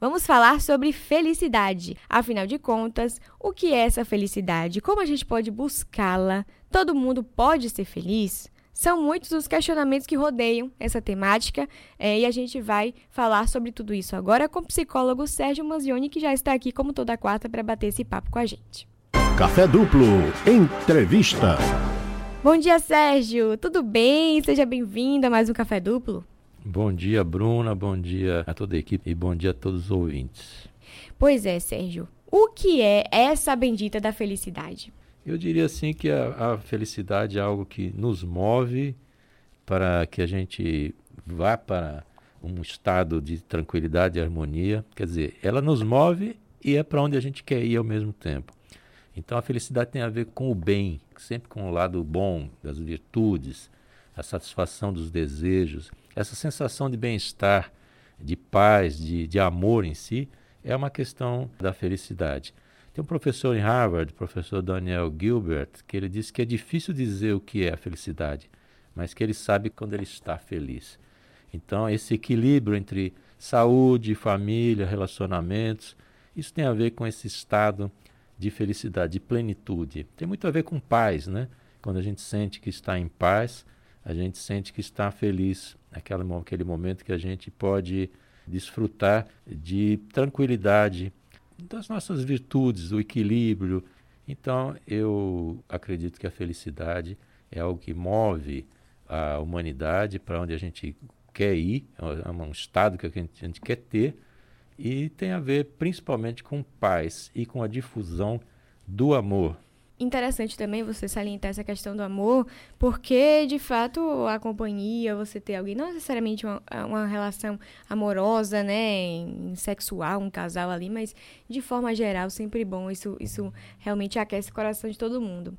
Vamos falar sobre felicidade. Afinal de contas, o que é essa felicidade? Como a gente pode buscá-la? Todo mundo pode ser feliz? São muitos os questionamentos que rodeiam essa temática é, e a gente vai falar sobre tudo isso agora com o psicólogo Sérgio Manzioni, que já está aqui como toda quarta para bater esse papo com a gente. Café Duplo, entrevista. Bom dia, Sérgio. Tudo bem? Seja bem-vindo a mais um Café Duplo. Bom dia, Bruna. Bom dia a toda a equipe e bom dia a todos os ouvintes. Pois é, Sérgio. O que é essa bendita da felicidade? Eu diria assim que a, a, felicidade é algo que nos move para que a gente vá para um estado de tranquilidade e harmonia. Quer dizer, ela nos move e é para onde a gente quer ir ao mesmo tempo. Então a felicidade tem a ver com o bem, sempre com o lado bom das virtudes, a satisfação dos desejos, essa sensação de bem-estar, de paz, de, de amor em si, é uma questão da felicidade. Tem um professor em Harvard, professor Daniel Gilbert, que ele diz que é difícil dizer o que é a felicidade, mas que ele sabe quando ele está feliz. Então, esse equilíbrio entre saúde, família, relacionamentos, isso tem a ver com esse estado de felicidade, de plenitude. Tem muito a ver com paz, né? Quando a gente sente que está em paz, a gente sente que está feliz, naquele, naquele momento que a gente pode desfrutar de tranquilidade, das nossas virtudes, do equilíbrio. Então, eu acredito que a felicidade é algo que move a humanidade para onde a gente quer ir, é um estado que a gente, a gente quer ter, e tem a ver principalmente com paz e com a difusão do amor interessante também você salientar essa questão do amor, porque de fato a companhia, você ter alguém, não necessariamente uma, uma relação amorosa, né, sexual, um casal ali, mas de forma geral, sempre bom. Isso, isso realmente aquece o coração de todo mundo.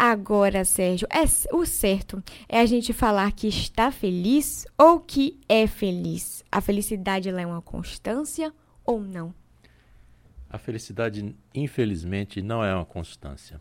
Agora, Sérgio, é, o certo é a gente falar que está feliz ou que é feliz. A felicidade ela é uma constância ou não? A felicidade, infelizmente, não é uma constância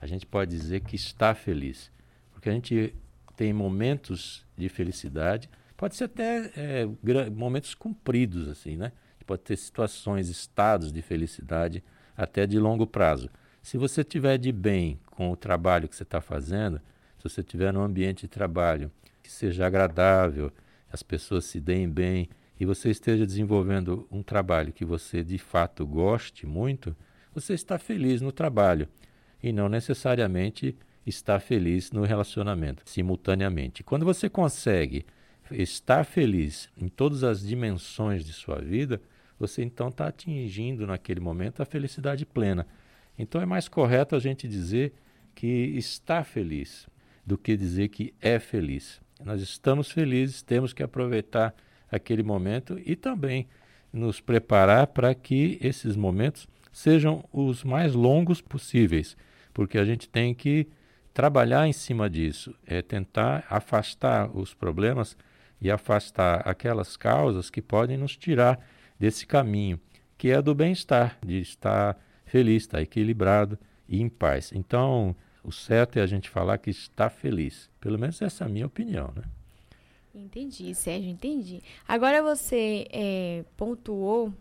a gente pode dizer que está feliz. Porque a gente tem momentos de felicidade, pode ser até é, momentos compridos, assim, né? Pode ter situações, estados de felicidade até de longo prazo. Se você tiver de bem com o trabalho que você está fazendo, se você tiver num ambiente de trabalho que seja agradável, as pessoas se deem bem e você esteja desenvolvendo um trabalho que você de fato goste muito, você está feliz no trabalho e não necessariamente estar feliz no relacionamento simultaneamente. Quando você consegue estar feliz em todas as dimensões de sua vida, você então está atingindo naquele momento a felicidade plena. Então é mais correto a gente dizer que está feliz do que dizer que é feliz. Nós estamos felizes, temos que aproveitar aquele momento e também nos preparar para que esses momentos sejam os mais longos possíveis porque a gente tem que trabalhar em cima disso, é tentar afastar os problemas e afastar aquelas causas que podem nos tirar desse caminho, que é do bem-estar, de estar feliz, estar equilibrado e em paz. Então, o certo é a gente falar que está feliz. Pelo menos essa é a minha opinião, né? Entendi, Sérgio, entendi. Agora você é, pontuou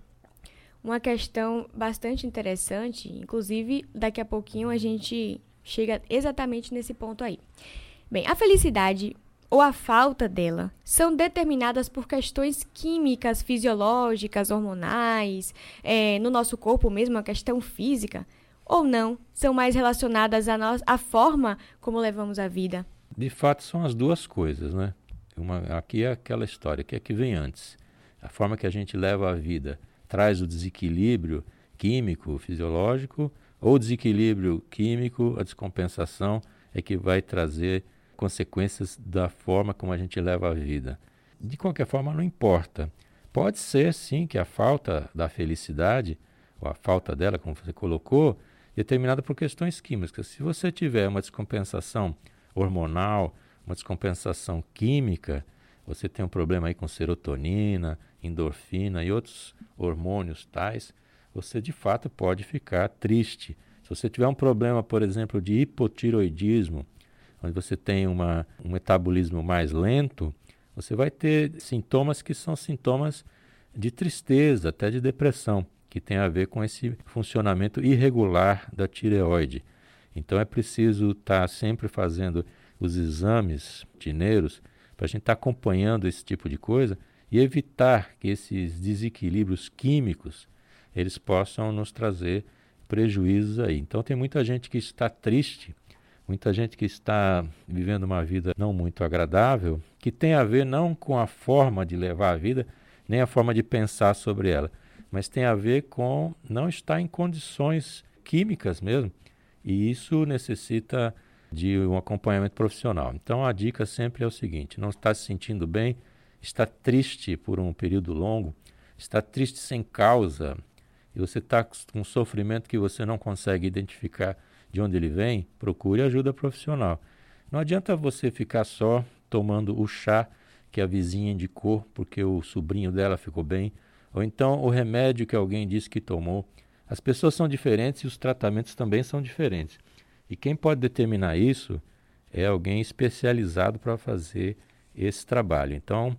uma questão bastante interessante, inclusive daqui a pouquinho a gente chega exatamente nesse ponto aí. Bem, a felicidade ou a falta dela são determinadas por questões químicas, fisiológicas, hormonais, é, no nosso corpo mesmo, a questão física, ou não, são mais relacionadas à, nossa, à forma como levamos a vida? De fato, são as duas coisas, né? Uma, aqui é aquela história, que é que vem antes. A forma que a gente leva a vida traz o desequilíbrio químico, fisiológico, ou desequilíbrio químico, a descompensação é que vai trazer consequências da forma como a gente leva a vida. De qualquer forma, não importa. Pode ser, sim, que a falta da felicidade, ou a falta dela, como você colocou, determinada por questões químicas. Se você tiver uma descompensação hormonal, uma descompensação química, você tem um problema aí com serotonina, endorfina e outros hormônios tais, você de fato pode ficar triste. Se você tiver um problema, por exemplo, de hipotiroidismo, onde você tem uma, um metabolismo mais lento, você vai ter sintomas que são sintomas de tristeza, até de depressão, que tem a ver com esse funcionamento irregular da tireoide. Então é preciso estar tá sempre fazendo os exames tineiros para a gente estar tá acompanhando esse tipo de coisa e evitar que esses desequilíbrios químicos eles possam nos trazer prejuízos aí. Então tem muita gente que está triste, muita gente que está vivendo uma vida não muito agradável, que tem a ver não com a forma de levar a vida, nem a forma de pensar sobre ela, mas tem a ver com não estar em condições químicas mesmo. E isso necessita de um acompanhamento profissional. Então a dica sempre é o seguinte: não está se sentindo bem, está triste por um período longo, está triste sem causa, e você está com um sofrimento que você não consegue identificar de onde ele vem, procure ajuda profissional. Não adianta você ficar só tomando o chá que a vizinha indicou porque o sobrinho dela ficou bem, ou então o remédio que alguém disse que tomou. As pessoas são diferentes e os tratamentos também são diferentes. E quem pode determinar isso é alguém especializado para fazer esse trabalho. Então,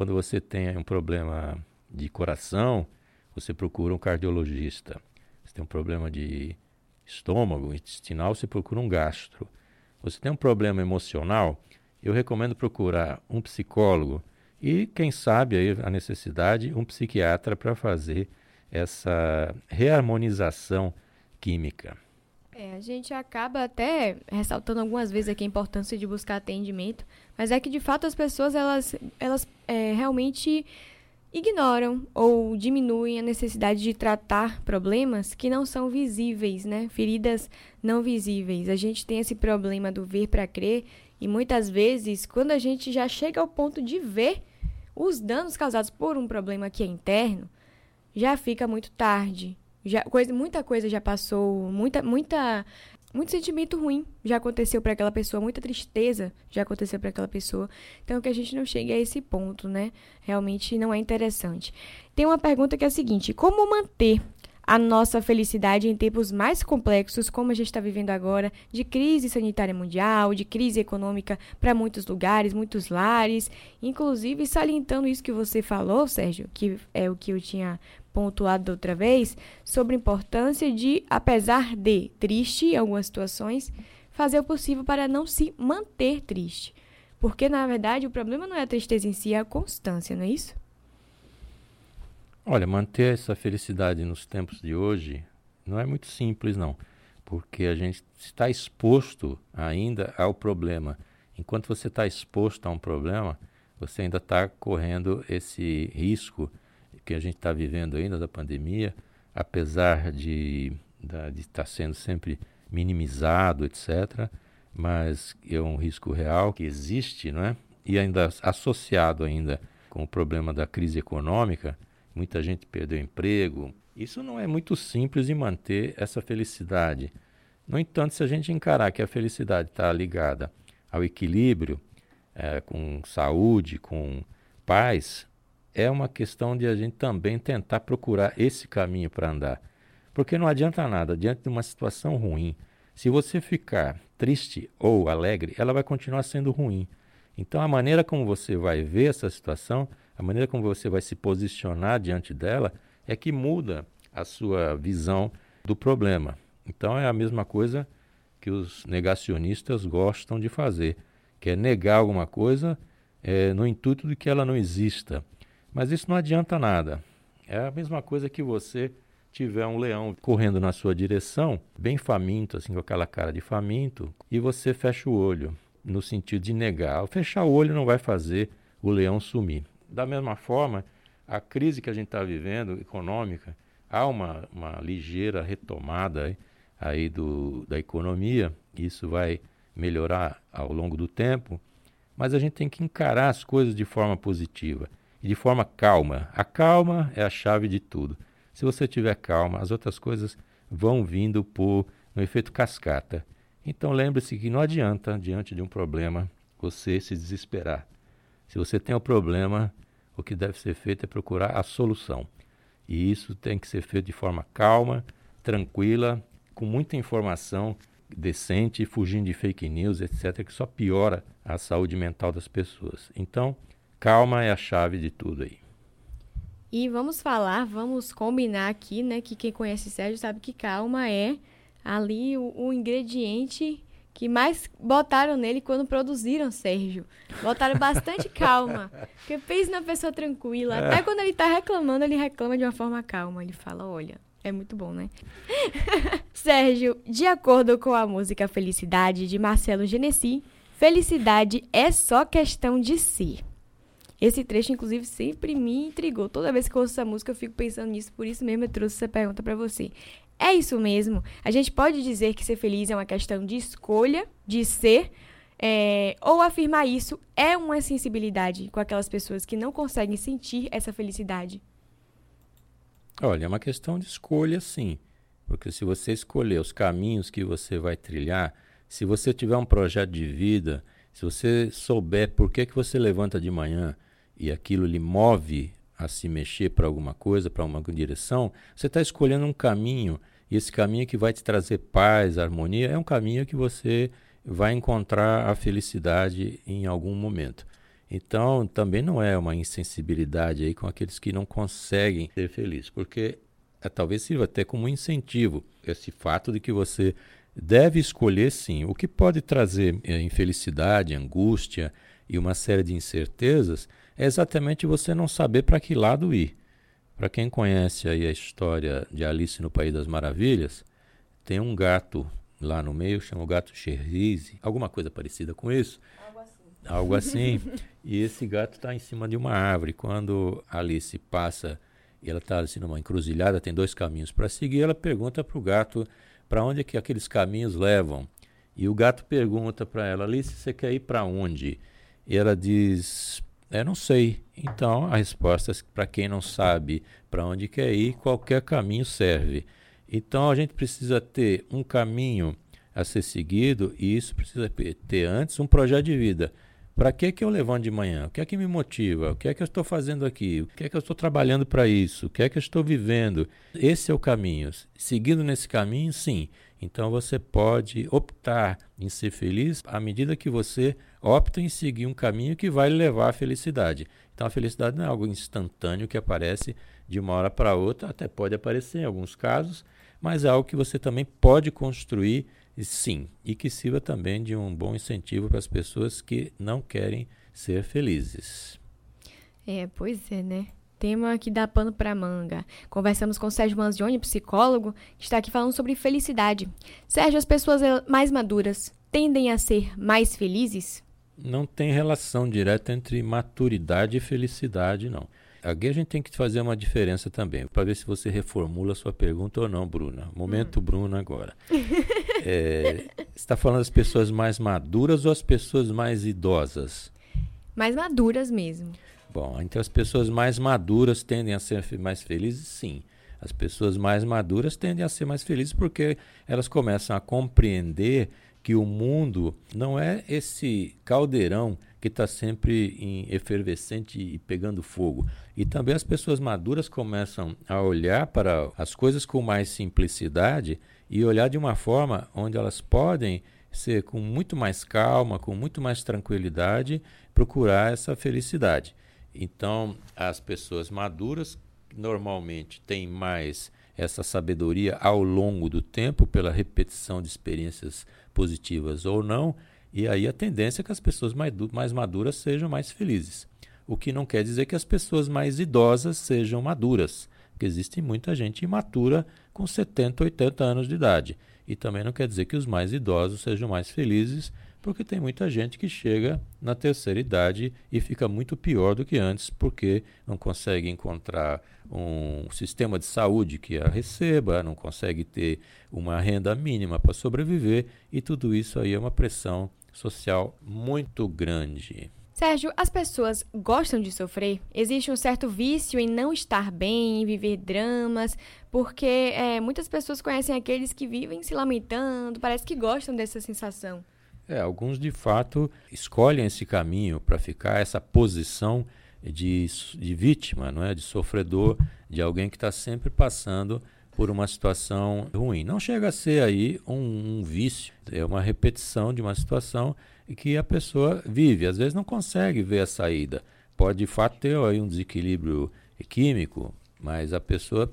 quando você tem um problema de coração, você procura um cardiologista. Você tem um problema de estômago, intestinal, você procura um gastro. Você tem um problema emocional, eu recomendo procurar um psicólogo e, quem sabe, aí, a necessidade, um psiquiatra para fazer essa reharmonização química. É, a gente acaba até ressaltando algumas vezes aqui a importância de buscar atendimento, mas é que de fato as pessoas elas, elas é, realmente ignoram ou diminuem a necessidade de tratar problemas que não são visíveis, né? Feridas não visíveis. A gente tem esse problema do ver para crer e muitas vezes, quando a gente já chega ao ponto de ver os danos causados por um problema que é interno, já fica muito tarde. Já, coisa, muita coisa já passou, muita, muita, muito sentimento ruim já aconteceu para aquela pessoa, muita tristeza já aconteceu para aquela pessoa. Então que a gente não chegue a esse ponto, né? Realmente não é interessante. Tem uma pergunta que é a seguinte: como manter a nossa felicidade em tempos mais complexos, como a gente está vivendo agora, de crise sanitária mundial, de crise econômica para muitos lugares, muitos lares, inclusive salientando isso que você falou, Sérgio, que é o que eu tinha pontuado outra vez, sobre a importância de, apesar de triste em algumas situações, fazer o possível para não se manter triste. Porque, na verdade, o problema não é a tristeza em si, é a constância, não é isso? Olha, manter essa felicidade nos tempos de hoje não é muito simples, não. Porque a gente está exposto ainda ao problema. Enquanto você está exposto a um problema, você ainda está correndo esse risco que a gente está vivendo ainda da pandemia, apesar de, de estar tá sendo sempre minimizado, etc., mas é um risco real que existe, não é? E ainda associado ainda com o problema da crise econômica, muita gente perdeu emprego. Isso não é muito simples de manter essa felicidade. No entanto, se a gente encarar que a felicidade está ligada ao equilíbrio, é, com saúde, com paz, é uma questão de a gente também tentar procurar esse caminho para andar. Porque não adianta nada, diante de uma situação ruim, se você ficar triste ou alegre, ela vai continuar sendo ruim. Então, a maneira como você vai ver essa situação, a maneira como você vai se posicionar diante dela, é que muda a sua visão do problema. Então, é a mesma coisa que os negacionistas gostam de fazer, que é negar alguma coisa é, no intuito de que ela não exista. Mas isso não adianta nada. É a mesma coisa que você tiver um leão correndo na sua direção, bem faminto, assim, com aquela cara de faminto, e você fecha o olho, no sentido de negar. fechar o olho não vai fazer o leão sumir. Da mesma forma, a crise que a gente está vivendo, econômica, há uma, uma ligeira retomada aí, aí do, da economia, isso vai melhorar ao longo do tempo, mas a gente tem que encarar as coisas de forma positiva e de forma calma. A calma é a chave de tudo. Se você tiver calma, as outras coisas vão vindo por no efeito cascata. Então lembre-se que não adianta, diante de um problema, você se desesperar. Se você tem o um problema, o que deve ser feito é procurar a solução. E isso tem que ser feito de forma calma, tranquila, com muita informação decente, fugindo de fake news, etc., que só piora a saúde mental das pessoas. Então, Calma é a chave de tudo aí. E vamos falar, vamos combinar aqui, né? Que quem conhece Sérgio sabe que calma é ali o, o ingrediente que mais botaram nele quando produziram Sérgio. Botaram bastante calma. Porque pensa na pessoa tranquila. Até é. quando ele tá reclamando, ele reclama de uma forma calma. Ele fala, olha, é muito bom, né? Sérgio, de acordo com a música Felicidade, de Marcelo Genesi, felicidade é só questão de si. Esse trecho, inclusive, sempre me intrigou. Toda vez que eu ouço essa música, eu fico pensando nisso. Por isso mesmo eu trouxe essa pergunta para você. É isso mesmo? A gente pode dizer que ser feliz é uma questão de escolha, de ser, é, ou afirmar isso é uma sensibilidade com aquelas pessoas que não conseguem sentir essa felicidade? Olha, é uma questão de escolha, sim. Porque se você escolher os caminhos que você vai trilhar, se você tiver um projeto de vida, se você souber por que, que você levanta de manhã, e aquilo lhe move a se mexer para alguma coisa, para uma direção, você está escolhendo um caminho, e esse caminho que vai te trazer paz, harmonia, é um caminho que você vai encontrar a felicidade em algum momento. Então, também não é uma insensibilidade aí com aqueles que não conseguem ser felizes, porque é, talvez sirva até como um incentivo esse fato de que você deve escolher sim. O que pode trazer é, infelicidade, angústia e uma série de incertezas é exatamente você não saber para que lado ir. Para quem conhece aí a história de Alice no País das Maravilhas, tem um gato lá no meio, chama o gato Cherise, alguma coisa parecida com isso. Algo assim. Algo assim. e esse gato está em cima de uma árvore. Quando Alice passa e ela está assim numa encruzilhada, tem dois caminhos para seguir, ela pergunta para o gato para onde é que aqueles caminhos levam. E o gato pergunta para ela, Alice, você quer ir para onde? E ela diz, eu não sei. Então, a resposta é para quem não sabe para onde quer ir, qualquer caminho serve. Então, a gente precisa ter um caminho a ser seguido e isso precisa ter antes um projeto de vida. Para que, que eu levanto de manhã? O que é que me motiva? O que é que eu estou fazendo aqui? O que é que eu estou trabalhando para isso? O que é que eu estou vivendo? Esse é o caminho. Seguindo nesse caminho, sim. Então você pode optar em ser feliz à medida que você opta em seguir um caminho que vai levar à felicidade. Então a felicidade não é algo instantâneo que aparece de uma hora para outra, até pode aparecer em alguns casos, mas é algo que você também pode construir, sim, e que sirva também de um bom incentivo para as pessoas que não querem ser felizes. É, pois é, né? tema que dá pano para manga. Conversamos com Sérgio Manzioni, psicólogo, que está aqui falando sobre felicidade. Sérgio, as pessoas mais maduras tendem a ser mais felizes? Não tem relação direta entre maturidade e felicidade, não. Aqui a gente tem que fazer uma diferença também, para ver se você reformula a sua pergunta ou não, Bruna. Momento hum. Bruna agora. é, está falando das pessoas mais maduras ou as pessoas mais idosas? Mais maduras mesmo. Bom, então as pessoas mais maduras tendem a ser mais felizes? Sim. As pessoas mais maduras tendem a ser mais felizes porque elas começam a compreender que o mundo não é esse caldeirão que está sempre em efervescente e pegando fogo. E também as pessoas maduras começam a olhar para as coisas com mais simplicidade e olhar de uma forma onde elas podem ser com muito mais calma, com muito mais tranquilidade, procurar essa felicidade. Então, as pessoas maduras normalmente têm mais essa sabedoria ao longo do tempo, pela repetição de experiências positivas ou não, e aí a tendência é que as pessoas mais, mais maduras sejam mais felizes. O que não quer dizer que as pessoas mais idosas sejam maduras, porque existe muita gente imatura com 70, 80 anos de idade. E também não quer dizer que os mais idosos sejam mais felizes, porque tem muita gente que chega na terceira idade e fica muito pior do que antes, porque não consegue encontrar um sistema de saúde que a receba, não consegue ter uma renda mínima para sobreviver, e tudo isso aí é uma pressão social muito grande. Sérgio, as pessoas gostam de sofrer? Existe um certo vício em não estar bem, em viver dramas, porque é, muitas pessoas conhecem aqueles que vivem se lamentando, parece que gostam dessa sensação. É, alguns de fato escolhem esse caminho para ficar essa posição de, de vítima, não é? de sofredor, de alguém que está sempre passando por uma situação ruim. Não chega a ser aí um, um vício, é uma repetição de uma situação que a pessoa vive. Às vezes não consegue ver a saída. Pode de fato ter aí um desequilíbrio químico, mas a pessoa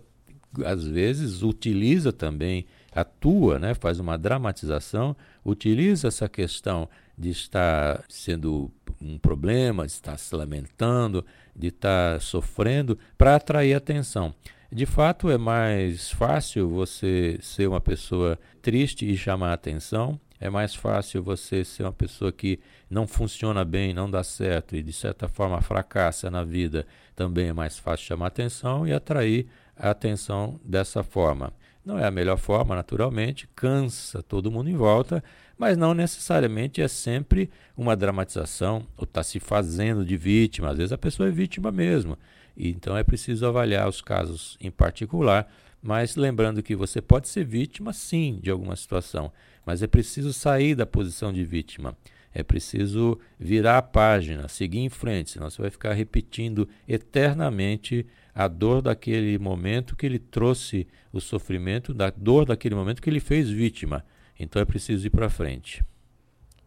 às vezes utiliza também, atua, né, faz uma dramatização, utiliza essa questão de estar sendo um problema, de estar se lamentando, de estar sofrendo, para atrair atenção. De fato, é mais fácil você ser uma pessoa triste e chamar atenção. É mais fácil você ser uma pessoa que não funciona bem, não dá certo e de certa forma fracassa na vida. Também é mais fácil chamar atenção e atrair a atenção dessa forma. Não é a melhor forma, naturalmente, cansa todo mundo em volta, mas não necessariamente é sempre uma dramatização ou está se fazendo de vítima. Às vezes a pessoa é vítima mesmo. Então é preciso avaliar os casos em particular, mas lembrando que você pode ser vítima, sim, de alguma situação, mas é preciso sair da posição de vítima. É preciso virar a página, seguir em frente, senão você vai ficar repetindo eternamente a dor daquele momento que ele trouxe o sofrimento, da dor daquele momento que ele fez vítima. Então é preciso ir para frente.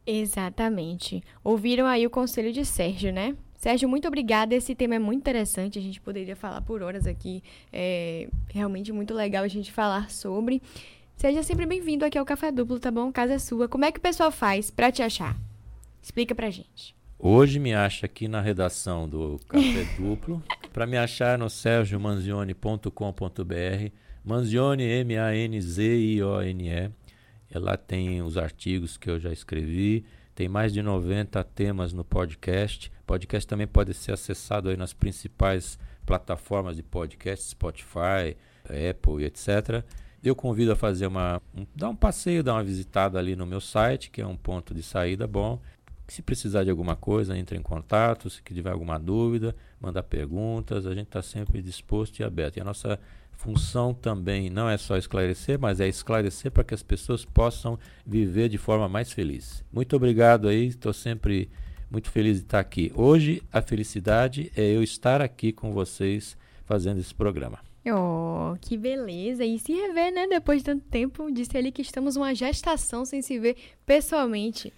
Exatamente. Ouviram aí o conselho de Sérgio, né? Sérgio, muito obrigada. Esse tema é muito interessante. A gente poderia falar por horas aqui. É realmente muito legal a gente falar sobre. Seja sempre bem-vindo aqui ao Café Duplo, tá bom? Casa é sua. Como é que o pessoal faz para te achar? Explica pra gente. Hoje me acha aqui na redação do Café Duplo. Para me achar no sergiomanzione.com.br. Manzione, M-A-N-Z-I-O-N-E. Lá tem os artigos que eu já escrevi. Tem mais de 90 temas no podcast. Podcast também pode ser acessado aí nas principais plataformas de podcast, Spotify, Apple e etc. Eu convido a fazer uma, um, dar um passeio, dar uma visitada ali no meu site, que é um ponto de saída bom. Se precisar de alguma coisa, entre em contato. Se tiver alguma dúvida, manda perguntas. A gente está sempre disposto e aberto. E a nossa função também não é só esclarecer, mas é esclarecer para que as pessoas possam viver de forma mais feliz. Muito obrigado aí. Estou sempre muito feliz de estar aqui. Hoje, a felicidade é eu estar aqui com vocês fazendo esse programa. Oh, que beleza! E se rever, né? Depois de tanto tempo, disse ele que estamos uma gestação sem se ver pessoalmente.